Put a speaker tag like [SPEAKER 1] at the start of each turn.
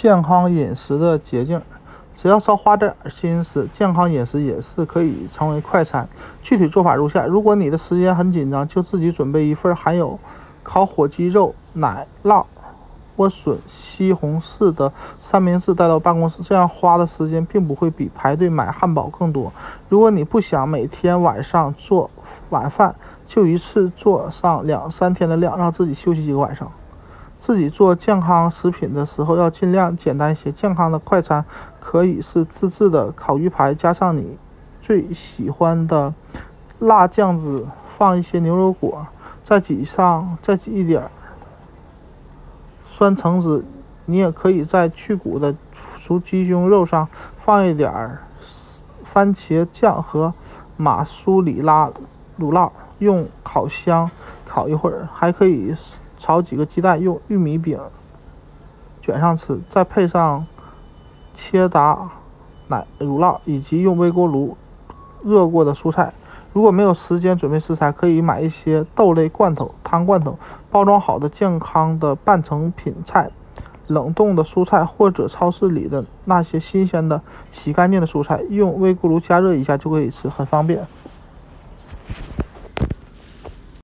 [SPEAKER 1] 健康饮食的捷径，只要稍花点心思，健康饮食也是可以成为快餐。具体做法如下：如果你的时间很紧张，就自己准备一份含有烤火鸡肉、奶酪、莴笋、西红柿的三明治带到办公室，这样花的时间并不会比排队买汉堡更多。如果你不想每天晚上做晚饭，就一次做上两三天的量，让自己休息几个晚上。自己做健康食品的时候要尽量简单一些。健康的快餐可以是自制的烤鱼排，加上你最喜欢的辣酱汁，放一些牛油果，再挤上再挤一点酸橙汁。你也可以在去骨的熟鸡胸肉上放一点儿番茄酱和马苏里拉乳酪，用烤箱烤一会儿，还可以。炒几个鸡蛋，用玉米饼卷上吃，再配上切达奶乳酪，以及用微波炉热过的蔬菜。如果没有时间准备食材，可以买一些豆类罐头、汤罐头，包装好的健康的半成品菜、冷冻的蔬菜，或者超市里的那些新鲜的、洗干净的蔬菜，用微波炉加热一下就可以吃，很方便。